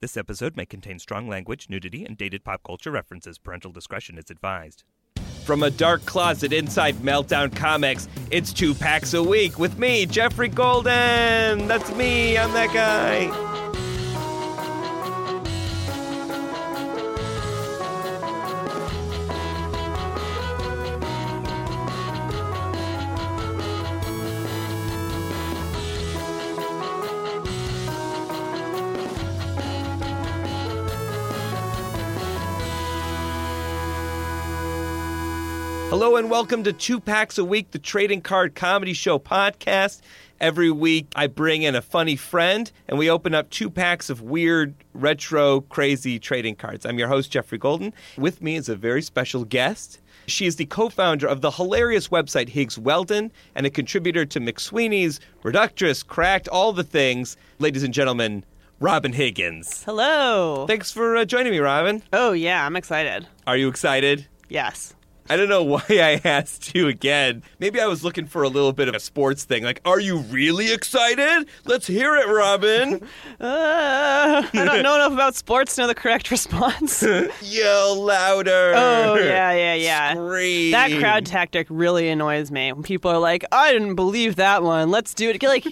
This episode may contain strong language, nudity, and dated pop culture references. Parental discretion is advised. From a dark closet inside Meltdown Comics, it's two packs a week with me, Geoffrey Golden. That's me. I'm that guy. Hello and welcome to Two Packs a Week, the Trading Card Comedy Show podcast. Every week I bring in a funny friend and we open up two packs of weird, retro, crazy trading cards. I'm your host, Geoffrey Golden. With me is a very special guest. She is the co founder of the hilarious website Higgs Weldon and a contributor to McSweeney's, Reductress, Cracked, all the things. Ladies and gentlemen, Robin Higgins. Hello. Thanks for uh, joining me, Robin. Oh, yeah, I'm excited. Are you excited? Yes. I don't know why I asked you again. Maybe I was looking for a little bit of a sports thing. Like, are you really excited? Let's hear it, Robin. Uh, I don't know enough about sports to know the correct response. Yell louder. Oh, yeah, yeah, yeah. Scream. That crowd tactic really annoys me. When people are like, I didn't believe that one. Let's do it. Like,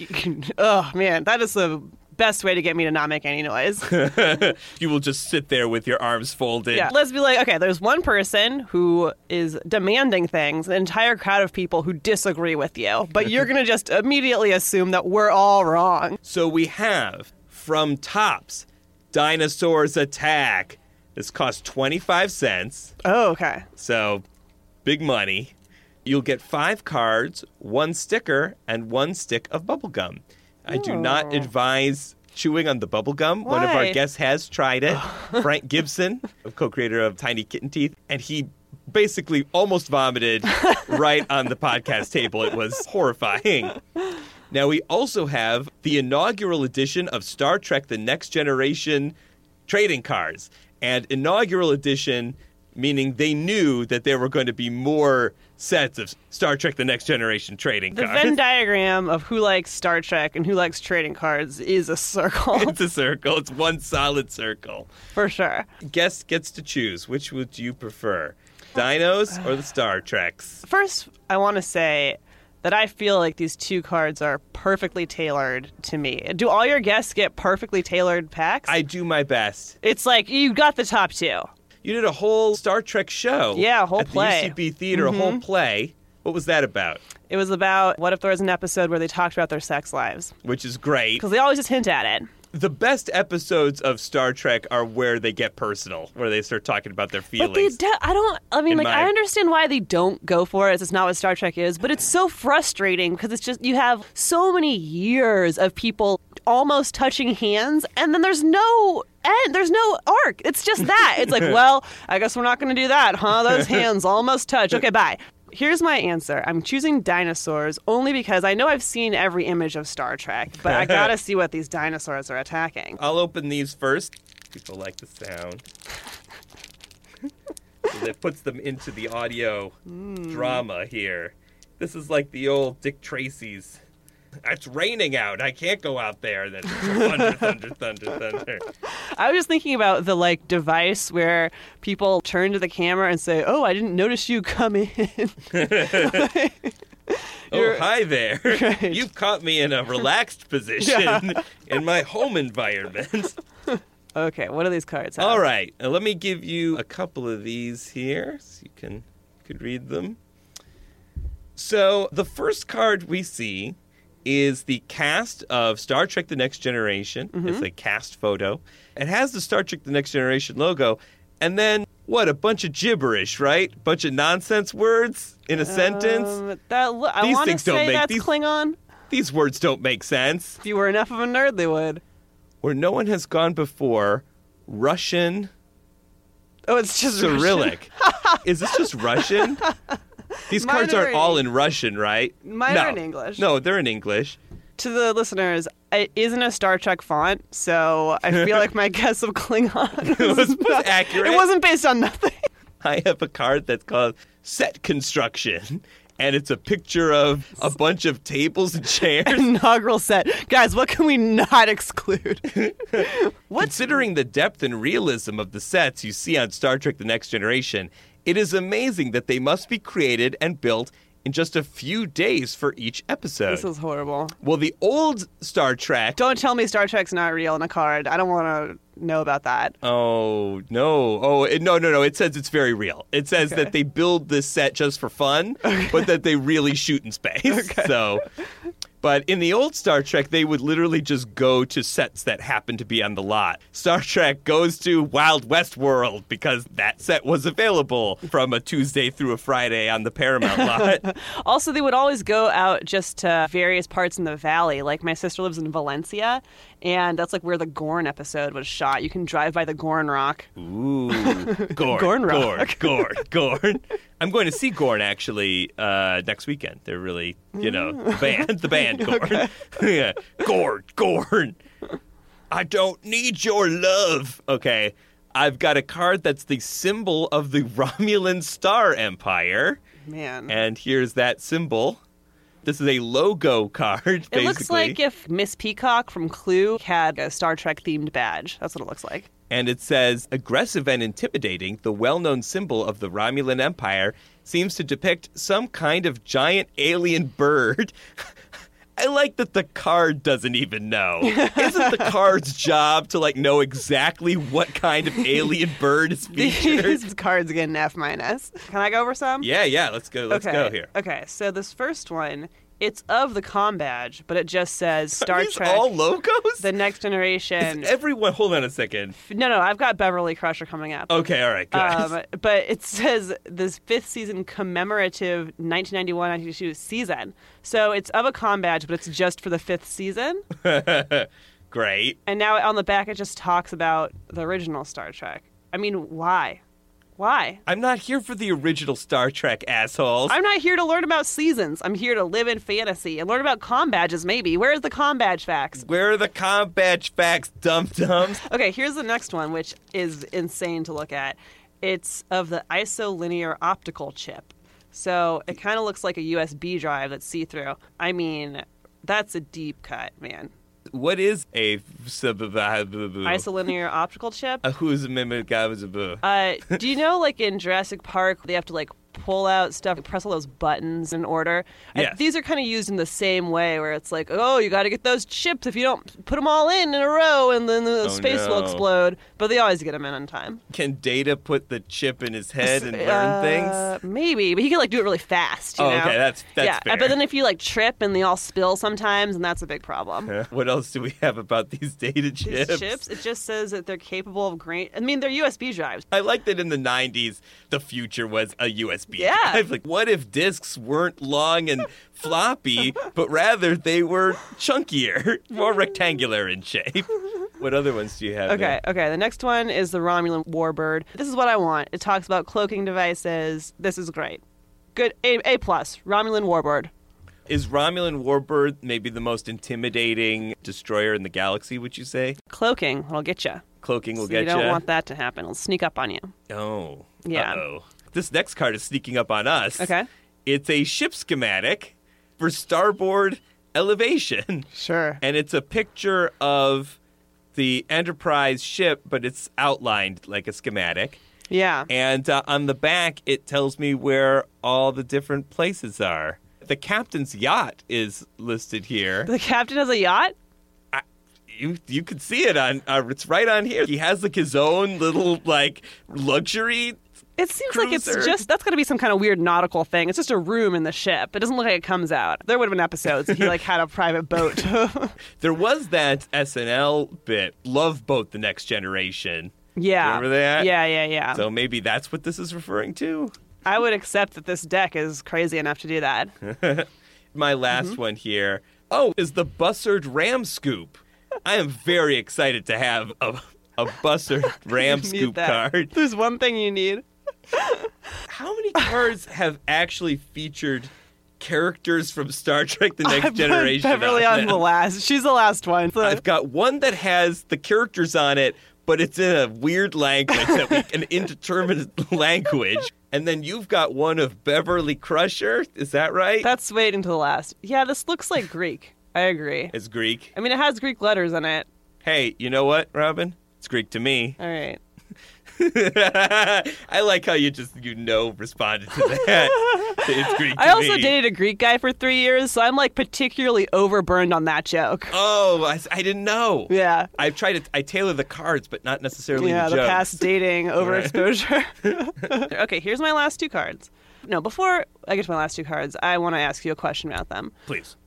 oh, man, that is the best way to get me to not make any noise. you will just sit there with your arms folded. Yeah. Let's be like, okay, there's one person who is demanding things, an entire crowd of people who disagree with you, but you're going to just immediately assume that we're all wrong. So we have from Topps Dinosaurs Attack. This costs 25 cents. Oh, okay. So big money. You'll get five cards, one sticker, and one stick of bubble gum. I do not oh. advise chewing on the bubble gum. One of our guests has tried it. Frank Gibson, co-creator of Tiny Kitten Teeth, and he basically almost vomited right on the podcast table. It was horrifying. Now we also have the inaugural edition of Star Trek: The Next Generation trading cards, and inaugural edition meaning they knew that there were going to be more sets of Star Trek: The Next Generation trading The cards. The Venn diagram of who likes Star Trek and who likes trading cards is a circle it's a circle. It's one solid circle. for sure. Guest gets to choose. Which would you prefer, Dinos or the Star Treks? First, I want to say that I feel like these two cards are perfectly tailored to me. Do all your guests get perfectly tailored packs? I do my best. it's like you got the top two. You did a whole Star Trek show. Yeah, a whole at play. the UCB theater, a whole mm-hmm. play. What was that about? It was about what if there was an episode where they talked about their sex lives? Which is great. Because they always just hint at it. The best episodes of Star Trek are where they get personal, where they start talking about their feelings. But they, I don't. I mean, In like, my- I understand why they don't go for it. It's not what Star Trek is, but it's so frustrating because it's just you have so many years of people almost touching hands, and then there's no end. There's no arc. It's just that. It's like, well, I guess we're not going to do that, huh? Those hands almost touch. Okay, bye. Here's my answer. I'm choosing dinosaurs only because I know I've seen every image of Star Trek, but I gotta see what these dinosaurs are attacking. I'll open these first. People like the sound. so that puts them into the audio hmm. drama here. This is like the old Dick Tracy's. It's raining out. I can't go out there. Then thunder, thunder, thunder, thunder. I was just thinking about the like device where people turn to the camera and say, "Oh, I didn't notice you come in." Oh, hi there. Right. You've caught me in a relaxed position in my home environment. okay, what do these cards have? All right, let me give you a couple of these here so you can could read them. So the first card we see is the cast of Star Trek: The Next Generation. It's a cast photo. It has the Star Trek: The Next Generation logo, and then what? A bunch of gibberish, right? Bunch of nonsense words in a sentence. Um, that lo- I These things don't make- that's these- Klingon. These words don't make sense. If you were enough of a nerd, they would. where no one has gone before, Russian Oh, it's just Cyrillic. Is this just Russian? These Mine cards are aren't all in- in Russian, right? Mine no. are in English. No, they're in English. To the listeners, it isn't a Star Trek font, so I feel like my guess of Klingon was, was accurate. It wasn't based on nothing. I have a card that's called Set Construction, and it's a picture of a bunch of tables and chairs. Inaugural set, guys. What can we not exclude? Considering the depth and realism of the sets you see on Star Trek The Next Generation, it is amazing that they must be created and built in just a few days for each episode. This is horrible. well, the old Star Trek. Don't tell me Star Trek's not real in a card. I don't want to know about that. Oh no! Oh it, no, no, no! It says it's very real. It says that they build this set just for fun, but that they really shoot in space. Okay. So, but in the old Star Trek, they would literally just go to sets that happened to be on the lot. Star Trek goes to Wild West World because that set was available from a Tuesday through a Friday on the Paramount lot. Also, they would always go out just to various parts in the valley. Like my sister lives in Valencia, and that's like where the Gorn episode was shot. You can drive by the Gorn Rock. Ooh, Gorn, Gorn Gorn, Rock. Gorn, Gorn. I'm going to see Gorn actually uh, next weekend. They're really, you know, the band, the band Gorn. yeah, Gorn, Gorn. I don't need your love. Okay, I've got a card that's the symbol of the Romulan Star Empire, Man, and here's that symbol. This is a logo card. it looks like if Miss Peacock from Clue had a Star Trek themed badge. That's what it looks like. and it says aggressive and intimidating, the well known symbol of the Romulan Empire seems to depict some kind of giant alien bird. I like that the card doesn't even know. Isn't the card's job to like know exactly what kind of alien bird is featured? These cards get an F minus. Can I go over some? yeah, yeah, let's go. Let's okay. go here. Okay, so this first one, it's of the com badge, but it just says Star Are these Trek, all logos? the Next Generation. Is everyone, hold on a second. no, no, I've got Beverly Crusher coming up. Okay, all right, guys. Um, but it says this fifth season commemorative 1991-92 season. So it's of a com badge, but it's just for the fifth season. Great. And now on the back, it just talks about the original Star Trek. I mean, why? Why? I'm not here for the original Star Trek assholes. I'm not here to learn about seasons. I'm here to live in fantasy and learn about com badges, maybe. Where's the com badge facts? Where are the combat facts, dum dums? Okay, here's the next one, which is insane to look at. It's of the isolinear optical chip. So it kind of looks like a USB drive that's see through. I mean, that's a deep cut, man. What is a Isolinear optical chip. a who's a mimic? Uh, do you know, like in Jurassic Park, they have to like pull out stuff, press all those buttons in order? Yes. these are kind of used in the same way, where it's like, oh, you got to get those chips. If you don't put them all in in a row, and then the Oh, space will explode. But they always get them in on time. Can Data put the chip in his head and learn Uh, Maybe, but he can like do it really fast. You Oh, know? okay, that's- that's yeah. fair. But then if you like trip and they all spill sometimes, and that's a big problem. things? What else do we have about these data These chips? chips, it just says that they're capable of great. I mean, they're USB drives. I like that in the 90s, the future was a USB Yeah. Like, what if discs weren't long and floppy, but rather they were chunkier, more rectangular in shape? What other ones do you have? Okay, okay. The next one is the Romulan Warbird. This is what I want. It talks about cloaking devices. This is great. Good. A, a plus. Romulan Warbird. Is Romulan Warbird maybe the most intimidating destroyer in the galaxy, would you say? Cloaking. It'll get you. Cloaking will So get you You don't want that to happen. It'll sneak up on you. Oh. Yeah. Uh-oh. This next card is sneaking up on us. Okay. It's a ship schematic for starboard elevation. Sure. And it's a picture of the Enterprise ship, but it's outlined like a schematic. Yeah. And uh, on the back, it tells me where all the different places are. The captain's yacht is listed here. The captain has a yacht. You you could see it on. Uh, it's right on here. He has like his own little like luxury. It seems like it's just that's got to be some kind of weird nautical thing. It's just a room in the ship. It doesn't look like it comes out. There would have been episodes if he like had a private boat. There was that SNL bit, Love Boat: The Next Generation. yeah. Remember that? Yeah, yeah, yeah. So maybe that's what this is referring to. I would accept that this deck is crazy enough to do that. My last Mm-hmm. one here. Oh, is the Bussard Ram Scoop. I am very excited to have a, a Buster Ram Scoop card. There's one thing you need. How many cards have actually featured characters from Star Trek The Next Generation? Beverly on on the last. She's the last one. So- I've got one that has the characters on it, but it's in a weird language, that we, an indeterminate language. And then you've got one of Beverly Crusher. Is that right? That's waiting to the last. Yeah, this looks like Greek. I agree. it's Greek. I mean, it has Greek letters in it. Hey, you know what, Robin? It's Greek to me. All right. I like how you just you know responded to that. it's Greek. I also me. dated a Greek guy for three years, so I'm like particularly overburned on that joke. Oh, I, I didn't know. Yeah. I've tried to. I tailor the cards, but not necessarily Yeah, the the jokes. past dating overexposure. okay, here's my last two cards. No, before I get to my last two cards, I want to ask you a question about them. Please.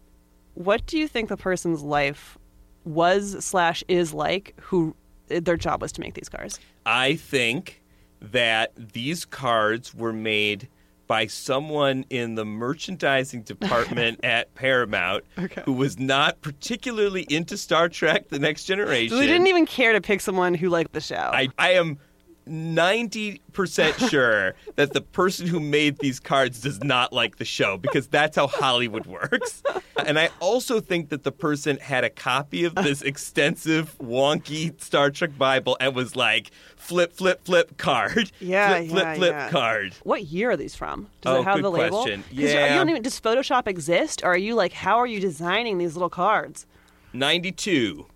What do you think the person's life was slash is like who their job was to make these cards? I think that these cards were made by someone in the merchandising department at Paramount who was not particularly into Star Trek The Next Generation. So they didn't even care to pick someone who liked the show. I, I am 90% sure that the person who made these cards does not like the show because that's how Hollywood works. And I also think that the person had a copy of this extensive, wonky Star Trek Bible and was like, flip, flip, flip card. Yeah, flip, flip, yeah, flip yeah. card. What year are these from? Does Oh, it have good the label? question. 'Cause Yeah. You don't even, does Photoshop exist? Or are you like, how are you designing these little cards? 92.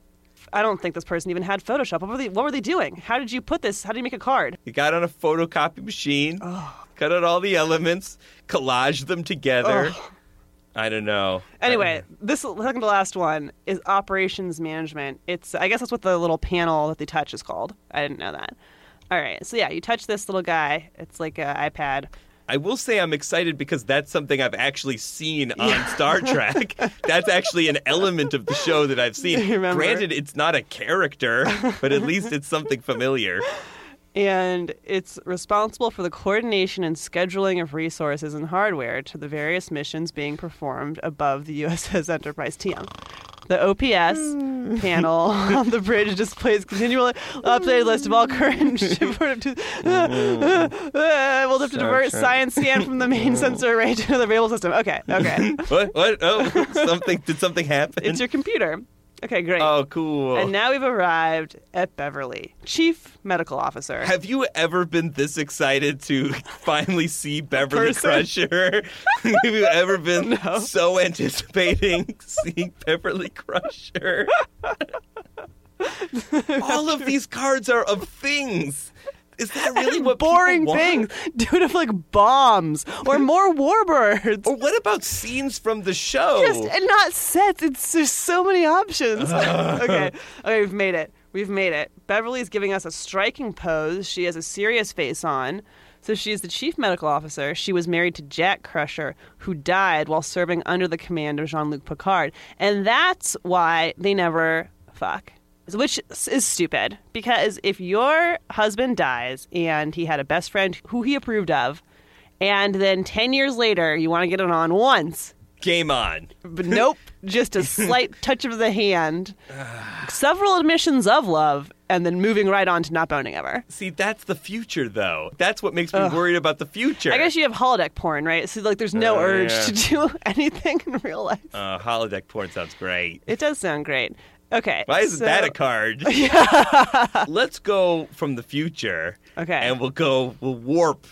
I don't think this person even had Photoshop. What were they, what were they doing? How did you put this? How did you make a card? You got on a photocopy machine, cut out all the elements, collaged them together. I don't know. Anyway, this second to last one is operations management. It's I guess that's what the little panel that they touch is called. I didn't know that. All right, so yeah, you touch this little guy. It's like an iPad. I will say I'm excited because that's something I've actually seen on Star Trek. that's actually an element of the show that I've seen. Granted, it's not a character, but at least it's something familiar. and it's responsible for the coordination and scheduling of resources and hardware to the various missions being performed above the USS Enterprise TM. The OPS hmm. panel on the bridge displays continually updated list of all current hmm. shipboard to hmm. we'll have to divert science scan from the main sensor array to the available system. Okay, okay. What? What? Oh, something. Did something happen? it's your computer. Okay, great. oh, cool. And now we've arrived at Beverly, Chief Medical Officer. Have you ever been this excited to finally see Beverly person? Crusher? Have you ever been so anticipating seeing Beverly Crusher? All of these cards are of things. Is that really what boring things. It of like bombs or more warbirds. Or what about scenes from the show? Just and not sets. It's there's so many options. okay, okay, we've made it. We've made it. Beverly's giving us a striking pose. She has a serious face on. So she's the chief medical officer. She was married to Jack Crusher, who died while serving under the command of Jean-Luc Picard, and that's why they never fuck. Which is stupid because if your husband dies and he had a best friend who he approved of, and then 10 years later you want to get it on once, Game on. but nope, just a slight touch of the hand, several admissions of love, and then moving right on to not boning ever. See, that's the future, though. That's what makes me worried about the future. I guess you have holodeck porn, right? So like, there's no Oh, urge yeah. to do anything in real life. Uh, holodeck porn sounds great. It does sound great. Okay, Why isn't so- that a card? Let's go from the future. Okay. And we'll go, we'll warp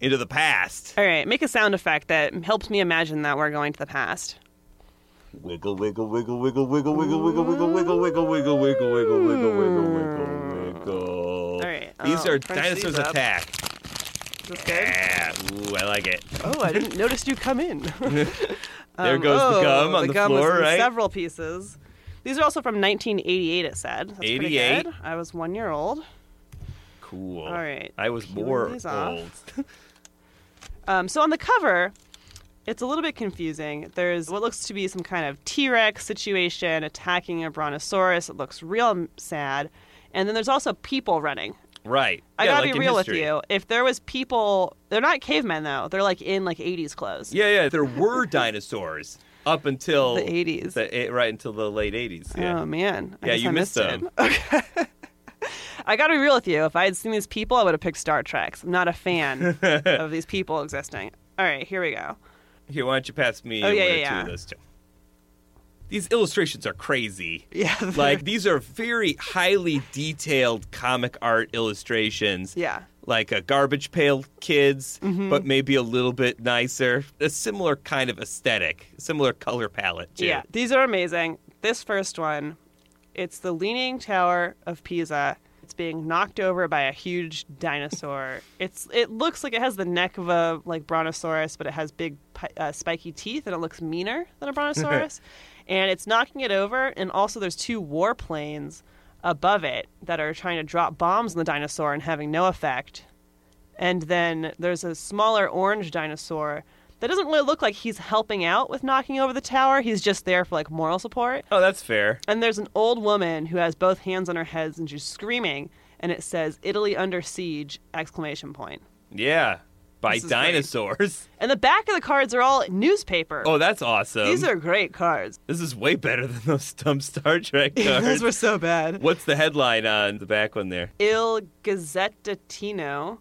into the past. All right, make a sound effect that helps me imagine that we're going to the past. Wiggle, wiggle, wiggle, wiggle, wiggle, wiggle, wiggle, wiggle, wiggle, wiggle, wiggle, wiggle, wiggle, wiggle, wiggle, wiggle, wiggle. All right, These are dinosaurs attack. Is this good? Yeah. Ooh, I like it. Oh, I didn't notice you come in. There Um, goes oh, the gum on the, floor, right? Several pieces. These are also from 1988. It said. That's pretty 88? good. I was one year old. Cool. All right, I was peeling more old. Um, so on the cover, it's a little bit confusing. There's what looks to be some kind of T-Rex situation attacking a brontosaurus. It looks real sad. And then there's also people running. Right. I Yeah, gotta like be real history. with you. If there was people, they're not cavemen though. They're like in like 80s clothes. Yeah, yeah. There were dinosaurs. Up until The 80s. the right until the late 80s. Yeah. Oh man. I Yeah, you I missed missed them. Okay. I got to be real with you. If I had seen these people, I would have picked Star Trek. I'm not a fan of these people existing. All right, here we go. Here, why don't you pass me Oh, one yeah, or yeah, two yeah. of those two? These illustrations are crazy. Yeah. like these are very highly detailed comic art illustrations. Yeah. Like a garbage pail kids, Mm-hmm. but maybe a little bit nicer. A similar kind of aesthetic, similar color palette too. Yeah, these are amazing. This first one, it's the Leaning Tower of Pisa. It's being knocked over by a huge dinosaur. It's it looks like it has the neck of a like brontosaurus, but it has big uh, spiky teeth, and it looks meaner than a brontosaurus. and it's knocking it over, and also there's two warplanes above it that are trying to drop bombs on the dinosaur and having no effect. And then there's a smaller orange dinosaur that doesn't really look like he's helping out with knocking over the tower. He's just there for like moral support. Oh, that's fair. And there's an old woman who has both hands on her heads and she's screaming and it says Italy under siege exclamation point. Yeah. By is great. dinosaurs. And the back of the cards are all newspaper. Oh, that's awesome. These are great cards. This is way better than those dumb Star Trek cards. Those were so bad. What's the headline on the back one there? Il Gazzettino,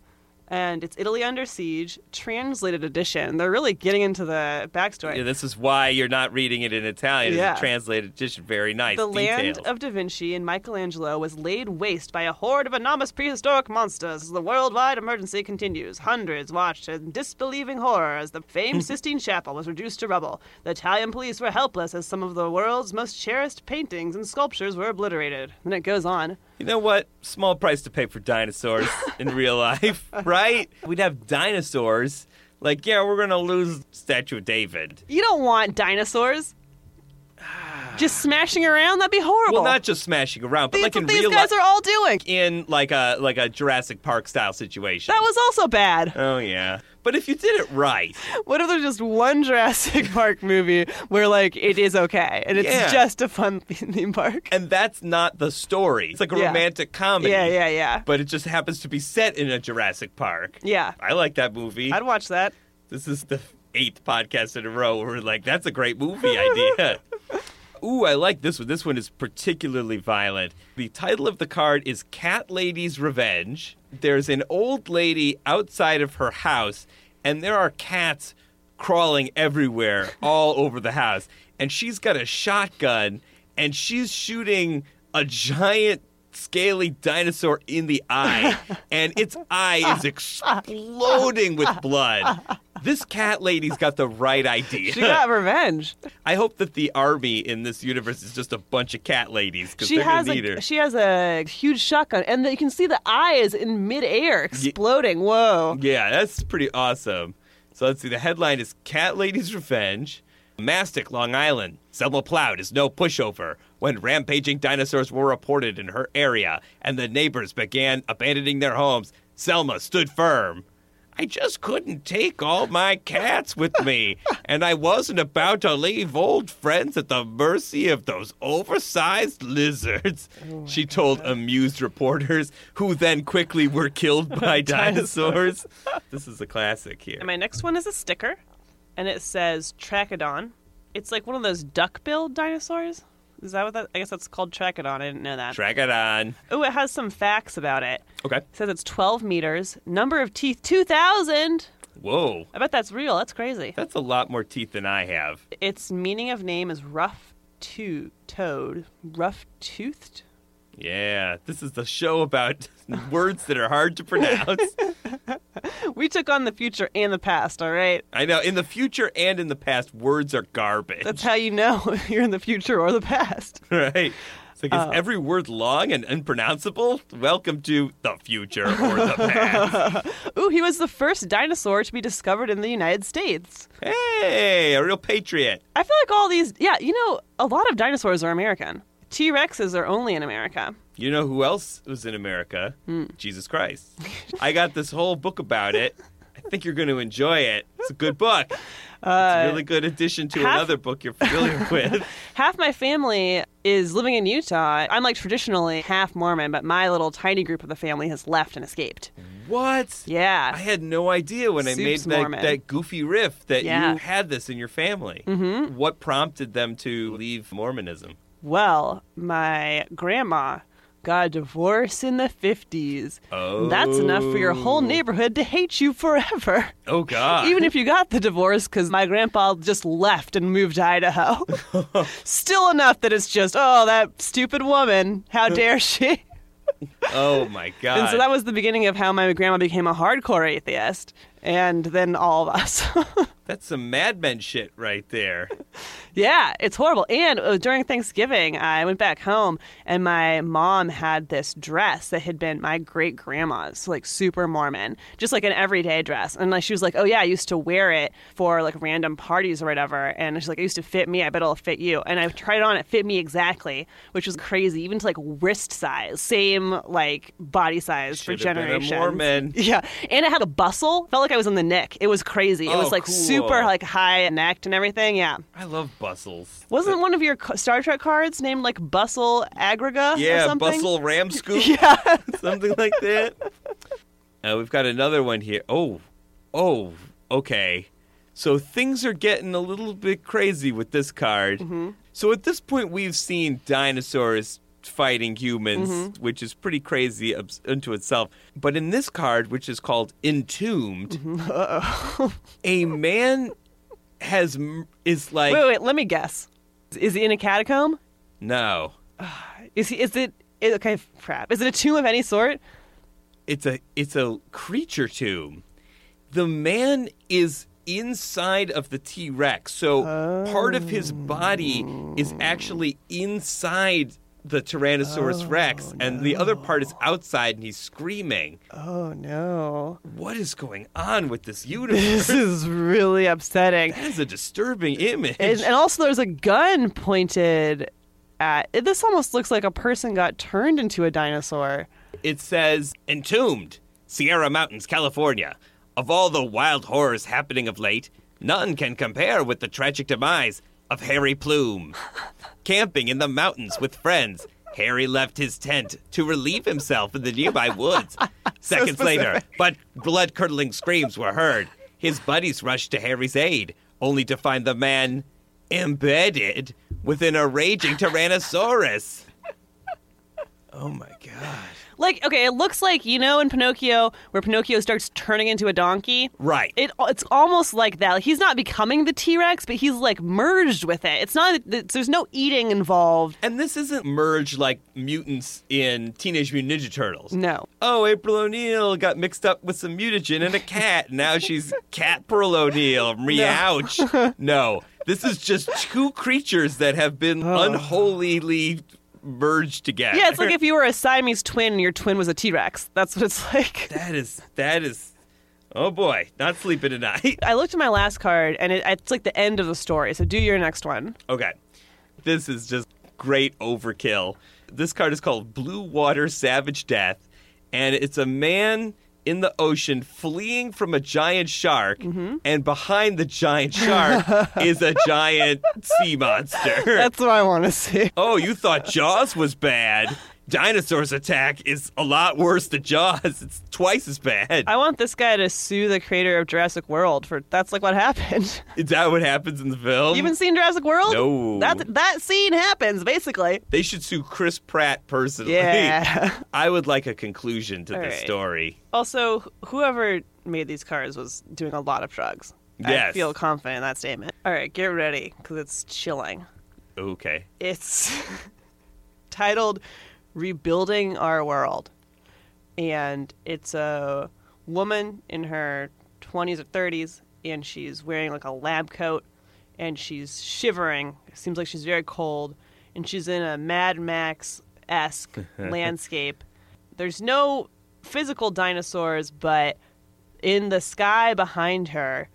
and it's Italy Under Siege, translated edition. They're really getting into the backstory. Yeah, this is why you're not reading it in Italian. Yeah. It's a translated edition. Very nice. the land of Da Vinci and Michelangelo was laid waste by a horde of enormous prehistoric monsters as the worldwide emergency continues. Hundreds watched in disbelieving horror as the famed Sistine Chapel was reduced to rubble. The Italian police were helpless as some of the world's most cherished paintings and sculptures were obliterated. And it goes on. You know what? Small price to pay for dinosaurs in real life, right? We'd have dinosaurs. Like, yeah, we're gonna lose Statue of David. You don't want dinosaurs. Just smashing around? That'd be horrible. Well, not just smashing around, but That's like in these real guys life, are all doing. in like a like a Jurassic Park style situation. That was also bad. Oh yeah, but if you did it right, What if there's just one Jurassic Park movie where like it is okay and it's Yeah. just a fun theme park? and that's not the story. It's like a Yeah. romantic comedy. Yeah, yeah, yeah. But it just happens to be set in a Jurassic Park. Yeah. I like that movie. I'd watch that. This is the eighth podcast in a row where we're like, that's a great movie idea. Ooh, I like this one. This one is particularly violent. The title of the card is Cat Lady's Revenge. There's an old lady outside of her house, and there are cats crawling everywhere, all over the house. And she's got a shotgun, and she's shooting a giant scaly dinosaur in the eye, and its eye is exploding with blood. This cat lady's got the right idea. She got revenge. I hope that the army in this universe is just a bunch of cat ladies because She they're has gonna need her. a she has a huge shotgun, and you can see the eye is in midair exploding. Whoa! Yeah, that's pretty awesome. So let's see. The headline is Cat Lady's Revenge. Mastic, Long Island. Selma Plowd is no pushover. When rampaging dinosaurs were reported in her area and the neighbors began abandoning their homes, Selma stood firm. I just couldn't take all my cats with me, and I wasn't about to leave old friends at the mercy of those oversized lizards, she told amused reporters, who then quickly were killed by dinosaurs. this is a classic here. And my next one is a sticker, and it says Trachodon. It's like one of those duck-billed dinosaurs. Is that what that? I guess that's called Trachodon. I didn't know that. Trachodon. oh, it has some facts about it. Okay. It says it's 12 meters, number of teeth 2,000. Whoa. I bet that's real. That's crazy. That's a lot more teeth than I have. Its meaning of name is rough to toed, rough toothed. Yeah, this is the show about words that are hard to pronounce. We took on the future and the past. All right, I know. In the future and in the past, words are garbage. that's how you know if you're in the future or the past. right. It's like, is Oh. every word long and unpronounceable? Welcome to the future or the past. Ooh, he was the first dinosaur to be discovered in the United States. hey, a real patriot. I feel like all these, yeah, you know, a lot of dinosaurs are American. T Rexes are only in America. You know who else was in America? Hmm. Jesus Christ. I got this whole book about it. I think you're going to enjoy it. It's a good book. it's a really good addition to half- another book you're familiar with. half my family is living in Utah. I'm like traditionally half Mormon, but my little tiny group of the family has left and escaped. What? Yeah. I had no idea when I made that, that goofy riff that Yeah. you had this in your family. Mm-hmm. What prompted them to leave Mormonism? Well, my grandma got a divorce in the 50s. Oh. That's enough for your whole oh. neighborhood to hate you forever. Oh, God. Even if you got the divorce because my grandpa just left and moved to Idaho. Still enough that it's just, oh, that stupid woman. How dare she? oh, my God. And so that was the beginning of how my grandma became a hardcore atheist. And then all of us. That's some Mad Men shit right there. Yeah, it's horrible. And uh, during Thanksgiving, I went back home and my mom had this dress that had been my great grandma's, like super Mormon, just like an everyday dress. And like she was like, "Oh yeah, I used to wear it for like random parties or whatever." And she's like, "It used to fit me. I bet it'll fit you." And I tried it on; it fit me exactly, which was crazy, even to like wrist size, same like body size for Should have been a generations. Mormon. Yeah, and it had a bustle. Felt like I was in the neck. It was crazy. It Oh, was like cool. super like high necked and everything. Yeah. I love bustles. Wasn't one of your Star Trek cards named like Bustle Agriga or Yeah, something? Bustle Ram Scoop. Yeah. something like that. Uh, we've got another one here. Oh, oh, okay. So things are getting a little bit crazy with this card. Mm-hmm. So at this point, we've seen dinosaurs fighting humans, Mm-hmm. which is pretty crazy unto itself. But in this card, which is called Entombed, Mm-hmm. a man has is like wait, wait, let me guess. Is he in a catacomb? no. Is he? Is it? is- Okay, crap. Is it a tomb of any sort? it's a it's a creature tomb. The man is inside of the T Rex, so part of his body is actually inside the Tyrannosaurus oh, Rex, and the other part is outside, and he's screaming. Oh no! What is going on with this universe? This is really upsetting. that is a disturbing image. And, and also, there's a gun pointed at. This almost looks like a person got turned into a dinosaur. It says Entombed, Sierra Mountains, California. Of all the wild horrors happening of late, none can compare with the tragic demise of Harry Plume. Camping in the mountains with friends, Harry left his tent to relieve himself in the nearby woods. Seconds later, but blood curdling screams were heard. His buddies rushed to Harry's aid, only to find the man embedded within a raging Tyrannosaurus. Oh my god. Like, okay, it looks like you know in Pinocchio where Pinocchio starts turning into a donkey. Right. It it's almost like that. Like, he's not becoming the T Rex, but he's like merged with it. It's not. It's, there's no eating involved. And this isn't merged like mutants in Teenage Mutant Ninja Turtles. No. Oh, April O'Neil got mixed up with some mutagen and a cat. Now she's Cat Pearl O'Neil. Meowch. No. This is just two creatures that have been oh. unholily merged together. Yeah, it's like if you were a Siamese twin and your twin was a T Rex. That's what it's like. that is that is oh boy, not sleeping tonight. I looked at my last card and it, it's like the end of the story. So do your next one. Okay. This is just great overkill. This card is called Blue Water Savage Death, and it's a man in the ocean fleeing from a giant shark, mm-hmm. and behind the giant shark is a giant sea monster. That's what I want to see. oh, you thought Jaws was bad? Dinosaurs Attack is a lot worse than Jaws. It's twice as bad. I want this guy to sue the creator of Jurassic World for that's like what happened. Is that what happens in the film? You haven't seen Jurassic World? No. That that scene happens basically. They should sue Chris Pratt personally. Yeah. I would like a conclusion to All this right. story. Also, whoever made these cards was doing a lot of drugs. I Yes. feel confident in that statement. All right, get ready because it's chilling. Okay. It's titled Rebuilding Our World. And it's a woman in her 20s or 30s, and she's wearing like a lab coat, and she's shivering. It seems like she's very cold, and she's in a Mad Max esque landscape. There's no physical dinosaurs, but in the sky behind her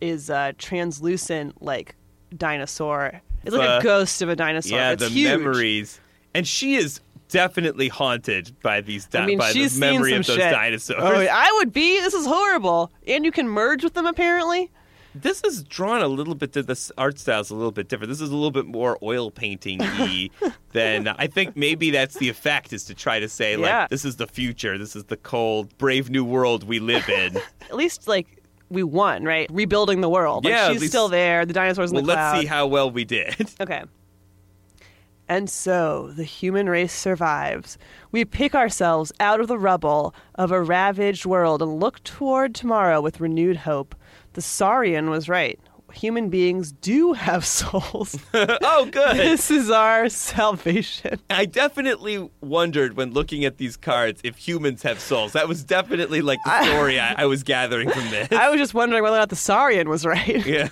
is a translucent, like, dinosaur. It's like Uh, a ghost of a dinosaur. yeah, it's the huge. memories. And she is definitely haunted by these di- I mean, by she's the memory seen of those shit. dinosaurs. Oh, I would be. This is horrible. And you can merge with them apparently. This is drawn a little bit to this art style is a little bit different. This is a little bit more oil painting y than I think maybe that's the effect is to try to say like Yeah. this is the future. This is the cold, brave new world we live in. At least like we won, right? Rebuilding the world. Like, Yeah, at she's least- still there. The dinosaurs in well, the cloud. let's see how well we did. Okay. And so the human race survives. We pick ourselves out of the rubble of a ravaged world and look toward tomorrow with renewed hope. The Saurian was right. Human beings do have souls. oh, good. this is our salvation. I definitely wondered when looking at these cards if humans have souls. That was definitely like the story I, I was gathering from this. I was just wondering whether or not the Saurian was right. yeah.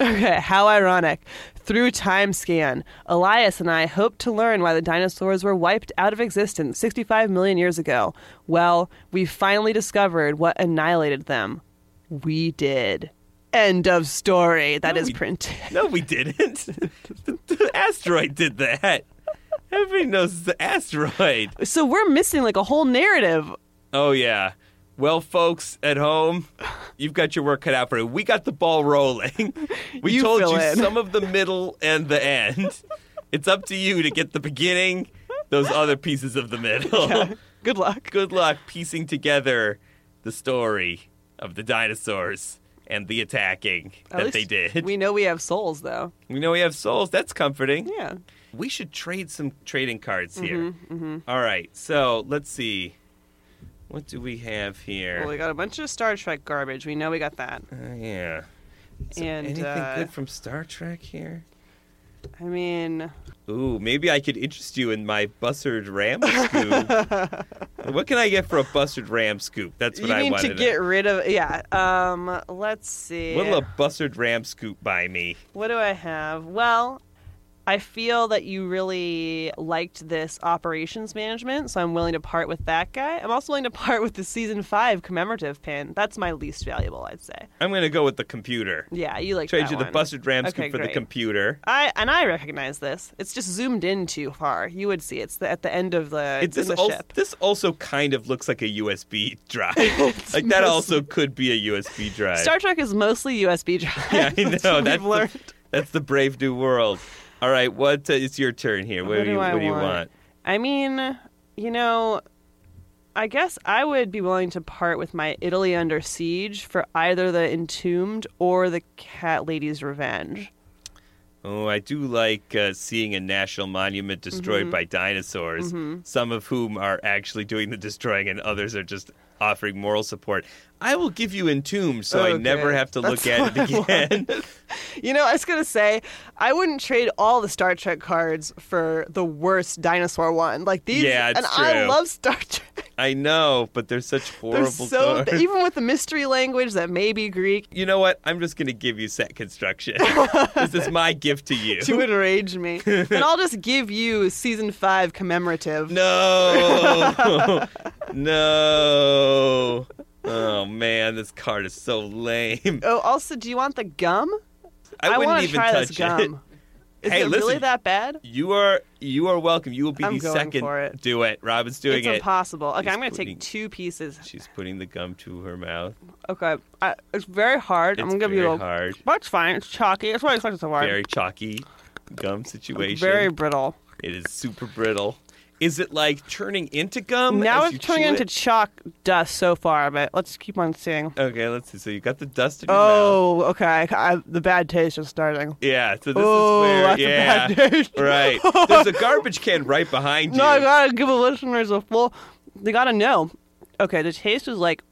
Okay, how ironic. Through Time Scan, Elias and I hope to learn why the dinosaurs were wiped out of existence 65 million years ago. Well, we finally discovered what annihilated them. We did. End of story. That No, is printed. No, we didn't. the, the asteroid did that. Everybody knows it's the asteroid. So we're missing like a whole narrative. Oh, yeah. Well, folks at home, you've got your work cut out for you. We got the ball rolling. We You told you in. some of the middle and the end. It's up to you to get the beginning, those other pieces of the middle. Good luck. Good luck piecing together the story of the dinosaurs and the attacking At that they did. We know we have souls, though. We know we have souls. That's comforting. Yeah. We should trade some trading cards here. Mm-hmm, All right. So let's see. What do we have here? Well, we got a bunch of Star Trek garbage. We know we got that. Uh, yeah. Is And, anything uh, good from Star Trek here? I mean, Ooh, maybe I could interest you in my Bussard Ram scoop. what can I get for a Bussard Ram scoop? That's what you I mean want to get rid of. Yeah. Um. Let's see. What'll a Bussard Ram scoop buy me? What do I have? Well, I feel that you really liked this operations management, so I'm willing to part with that guy. I'm also willing to part with the season five commemorative pin. That's my least valuable, I'd say. I'm going to go with the computer. Yeah, you like Trade you the. Bussard Ram Okay, scoop for the computer. I and I recognize this. It's just zoomed in too far. You would see it's the, at the end of the, it's this, the ship. this also kind of looks like a USB drive. like that also could be a USB drive. Star Trek is mostly USB drive. yeah, I know. That's learned. the, that's the brave new world. All right, what uh, it's your turn here. What, What do you what do you want? I mean, you know, I guess I would be willing to part with my Italy Under Siege for either the Entombed or the Cat Lady's Revenge. Oh, I do like uh, seeing a national monument destroyed Mm-hmm. by dinosaurs, some of whom are actually doing the destroying and others are just offering moral support. I will give you Entombed so I never have to look at it again. You know, I was going to say, I wouldn't trade all the Star Trek cards for the worst dinosaur one. Like these, Yeah, it's and I love Star Trek. I know, but they're such They're horrible so, cards. even with the mystery language that may be Greek, You know what? I'm just going to give you set construction. this is my gift to you. to enrage me. and I'll just give you season five commemorative. No. no. Oh man, this card is so lame. Oh, also, do you want the gum? I, wouldn't want to even try touch this gum. it. Is Hey, it really that bad? You are you are welcome. You will be I'm the second. for it. Do it. Robin's doing it's it. impossible. Okay, She's I'm going to take two pieces. She's putting the gum to her mouth. Okay, I, it's very hard. It's I'm going to give you a. hard. That's fine. It's chalky. That's why I expect it so hard. Very chalky gum situation. Very brittle. It is super brittle. Is it like turning into gum? now it's turning into chalk dust so far, but let's keep on seeing. Okay, let's see. So you got the dust in your mouth. Oh, okay. I, I- the bad taste is starting. Yeah, so this oh, is where that's yeah. a bad taste. right. There's a garbage can right behind you. No, I gotta give the listeners a full. They gotta know. Okay, the taste is like.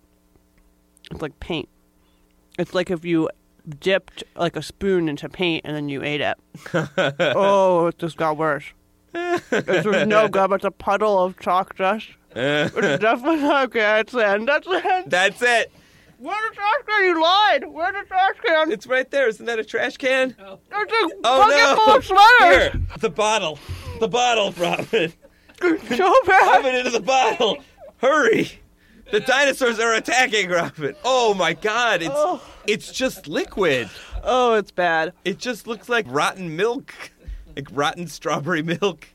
It's like paint. It's like if you dipped like a spoon into paint and then you ate it. oh, it just got worse. It's just no gum. It's a puddle of chalk dust. It's definitely not okay. That's the end. That's the end. That's it. Where's the trash can? You lied. Where's the trash can? It's right there. Isn't that a trash can? Oh. It's a oh, bucket Oh full no! of sweaters. Here, the bottle. The bottle, Robin. So bad. Robin into the bottle. Hurry! The dinosaurs are attacking Robin. Oh my God! It's Oh. it's just liquid. Oh, it's bad. It just looks like rotten milk, like rotten strawberry milk.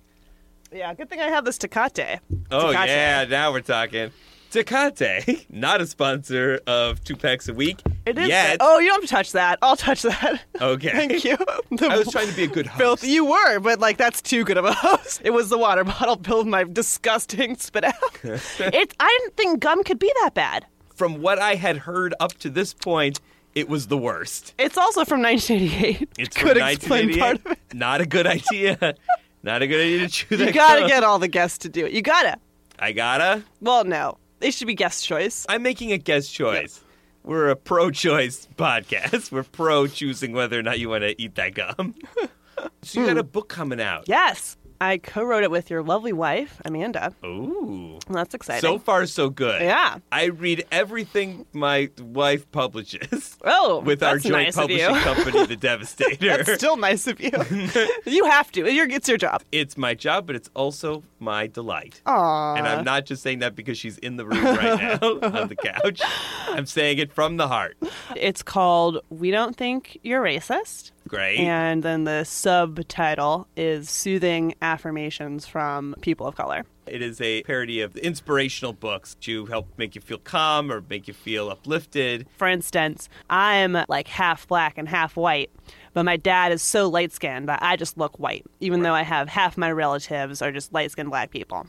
Yeah, good thing I have this Tecate. Oh Tecate. yeah, now we're talking. Tecate, not a sponsor of Two Packs a Week, It is. Yet. Oh, you don't have to touch that. I'll touch that. Okay. Thank you. I was trying to be a good host. Filth. You were, but like that's too good of a host. It was the water bottle filled my disgusting spit out. it. I didn't think gum could be that bad. From what I had heard up to this point, it was the worst. It's also from 1988. It's could explain part of it. Not a good idea. Not a good idea to chew that. You gotta gum. get all the guests to do it. You gotta. I gotta. Well, no, they should be guest choice. I'm making a guest choice. We're a pro-choice podcast. We're pro choosing whether or not you want to eat that gum. so you got a hmm. book coming out. Yes, I co-wrote it with your lovely wife, Amanda. Ooh. That's exciting. So far, so good. Yeah. I read everything my wife publishes oh, with our joint nice publishing company, The Devastator. That's still nice of you. you have to. It's your job. it's my job, but it's also my delight. Aww. And I'm not just saying that because she's in the room right now on the couch. I'm saying it from the heart. It's called "We Don't Think You're Racist," Great. and then the subtitle is "Soothing Affirmations from People of Color." It is a parody of inspirational books to help make you feel calm or make you feel uplifted. For instance, I'm like half black and half white, but my dad is so light skinned that I just look white, even though I have half my relatives are just light skinned black people.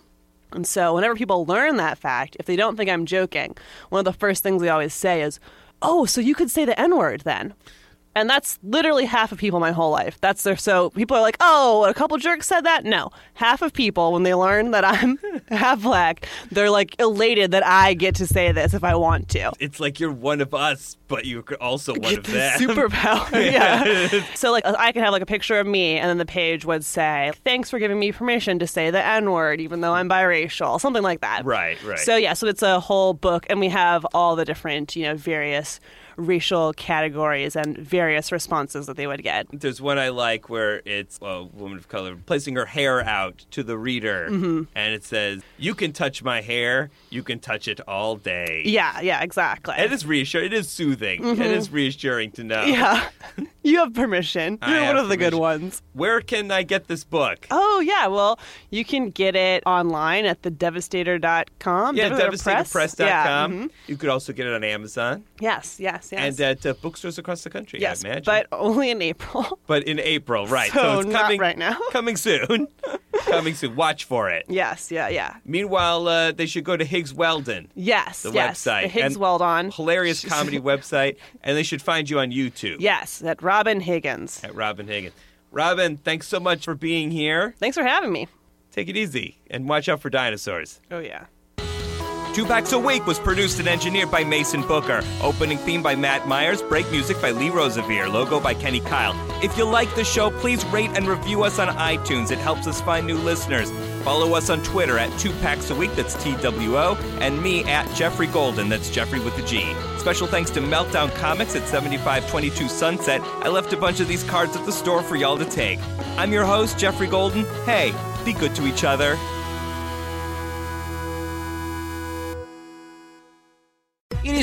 And so, whenever people learn that fact, if they don't think I'm joking, one of the first things they always say is, Oh, so you could say the N word then? And that's literally half of people my whole life. That's their so people are like, oh, a couple jerks said that. No, half of people when they learn that I'm half black, they're like elated that I get to say this if I want to. It's like you're one of us, but you're also one of the them. superpower. Yeah. so like I can have like a picture of me, and then the page would say, "Thanks for giving me permission to say the N word, even though I'm biracial," something like that. Right, right. So yeah, so it's a whole book, and we have all the different, you know, various racial categories and various responses that they would get. There's one I like where it's a woman of color placing her hair out to the reader, Mm-hmm. and it says, "You can touch my hair. You can touch it all day." Yeah, yeah, exactly. It is reassuring. It is soothing. It is reassuring to know. yeah, you have permission. You're one of the good ones. Where can I get this book? Oh yeah, well you can get it online at thedevastator.com. yeah, Devastator Press. devastatorpress.com. Yeah, mhm. You could also get it on Amazon Yes, yes, yes. and at uh, bookstores across the country. yes, I imagine. but only in April. but in April, right? So it's not coming right now. Coming soon. coming soon. Watch for it. yes, yeah, yeah. Meanwhile, uh, they should go to Higgs Weldon. Yes, the yes. website. The Higgs Weldon. Hilarious comedy website. And they should find you on YouTube Yes, at Robin Higgins. at Robin Higgins. Robin, thanks so much for being here. Thanks for having me. Take it easy and watch out for dinosaurs. Oh yeah. Two Packs a Week was produced and engineered by Mason Booker. Opening theme by Matt Myers. Break music by Lee Rosevere. Logo by Kenny Keil. If you like the show, please rate and review us on iTunes. It helps us find new listeners. Follow us on Twitter at Two Packs a Week, that's T W O, and me at Geoffrey Golden, that's Geoffrey with the G. Special thanks to Meltdown Comics at 7522 Sunset. I left a bunch of these cards at the store for y'all to take. I'm your host, Geoffrey Golden. Hey, be good to each other.